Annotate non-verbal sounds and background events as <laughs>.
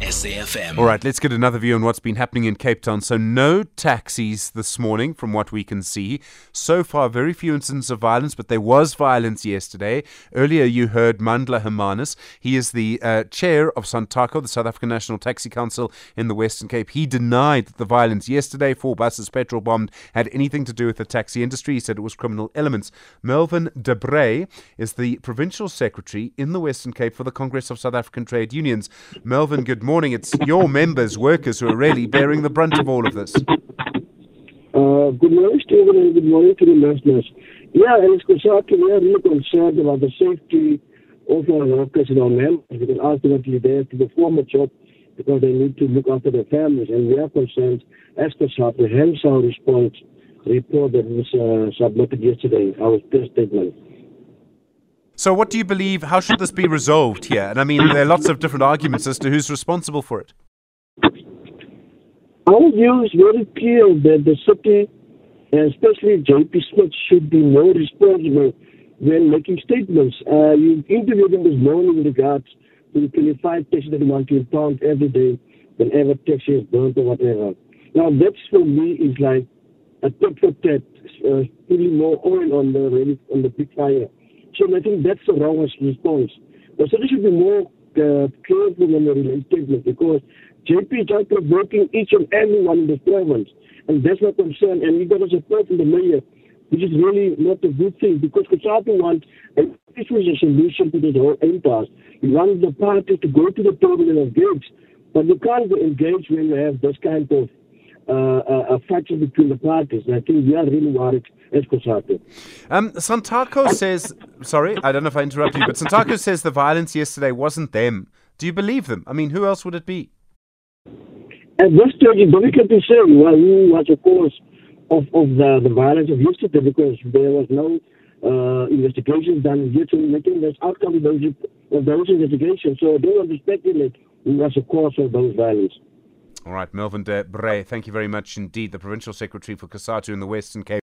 SAFM. All right, let's get another view on what's been happening in Cape Town. So, no taxis this morning, from what we can see. So far, very few incidents of violence, but there was violence yesterday. Earlier, you heard Mandla Hermanus. He is the uh, chair of SANTACO, the South African National Taxi Council in the Western Cape. He denied that the violence yesterday, four buses petrol bombed, had anything to do with the taxi industry. He said it was criminal elements. Malvern De Bruyn is the provincial secretary in the Western Cape for the Congress of South African Trade Unions. Malvern, good morning. It's your members, workers, who are really bearing the brunt of all of this. Uh, good morning, Stephen, and good morning to the listeners. Yeah, and it's COSATU, we are really concerned about the safety of our workers in our members because ultimately they have to perform a job because they need to look after their families, and we are concerned as COSATU, hence our response report that was uh, submitted yesterday, our statement. So, what do you believe? How should this be resolved here? And I mean, there are lots of different arguments as to who's responsible for it. Our view is very clear that the city, especially JP Smith, should be more responsible when making statements. Uh, you interviewed him this morning in regards to the 25 taxis that you want to impound every day whenever taxi is burnt or whatever. Now, that's for me is like a top for tat, uh, putting more oil on the on the big fire. So I think that's the wrong response. The city should be more uh, careful in the release statement because JP is out working each and every one in the province. And that's my concern. And we got a support from the mayor, which is really not a good thing because COSATU wants a peaceful solution to this whole impasse. He wants the party to go to the table and engage. But you can't engage when you have this kind of uh, a fracture between the parties. And I think we are really worried as. Um, SANTACO says, sorry, I don't know if I interrupted you, but SANTACO <laughs> says the violence yesterday wasn't them. Do you believe them? I mean, who else would it be? At this stage, difficult to say well, who was the cause of, of the, the violence of yesterday because there was no uh, investigations done. So we think there's outcome of those, of those investigations. So I don't want to speculate who was the cause of those violence. All right, Malvern de Bruyn, thank you very much indeed, the Provincial Secretary for COSATU in the Western Cape.